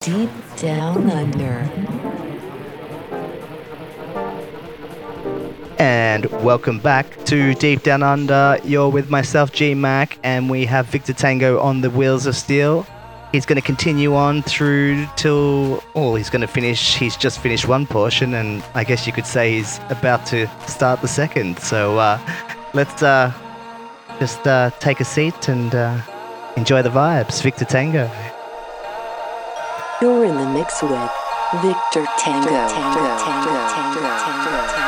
Deep Down Under. And welcome back to Deep Down Under. You're with myself, G Mac, and we have Victor Tango on the Wheels of Steel. He's going to continue on through till, oh, he's going to finish, he's just finished one portion, and I guess you could say he's about to start the second. So uh, let's uh, just uh, take a seat and uh, enjoy the vibes. Victor Tango. You're in the mix with Victor Tango. Tango. Tango. Tango.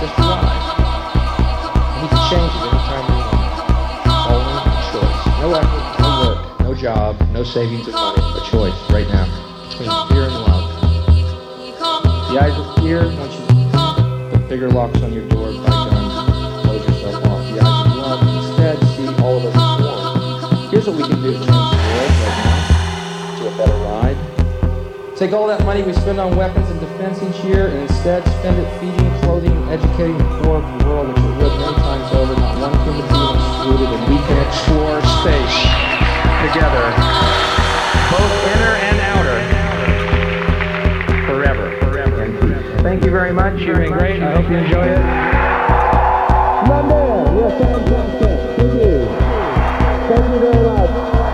Just ride. And can change it anytime we want. All in a choice. No work, no job, no savings of money. A choice right now between fear and love. The eyes of fear, once you put bigger locks on your door buy guns, close yourself off. The eyes of love, instead, see all of us as one. Here's what we can do to change the world right now to a better ride. Take all that money we spend on weapons and defense each year and instead spend it feeding, clothing, and educating the poor of the world, which it would many times over, not one human being excluded, and we can explore space together, both inner and outer forever. forever. Thank you very much. You've been great. I hope you enjoy it. Monday, you're fantastic. Thank you. Thank you very much.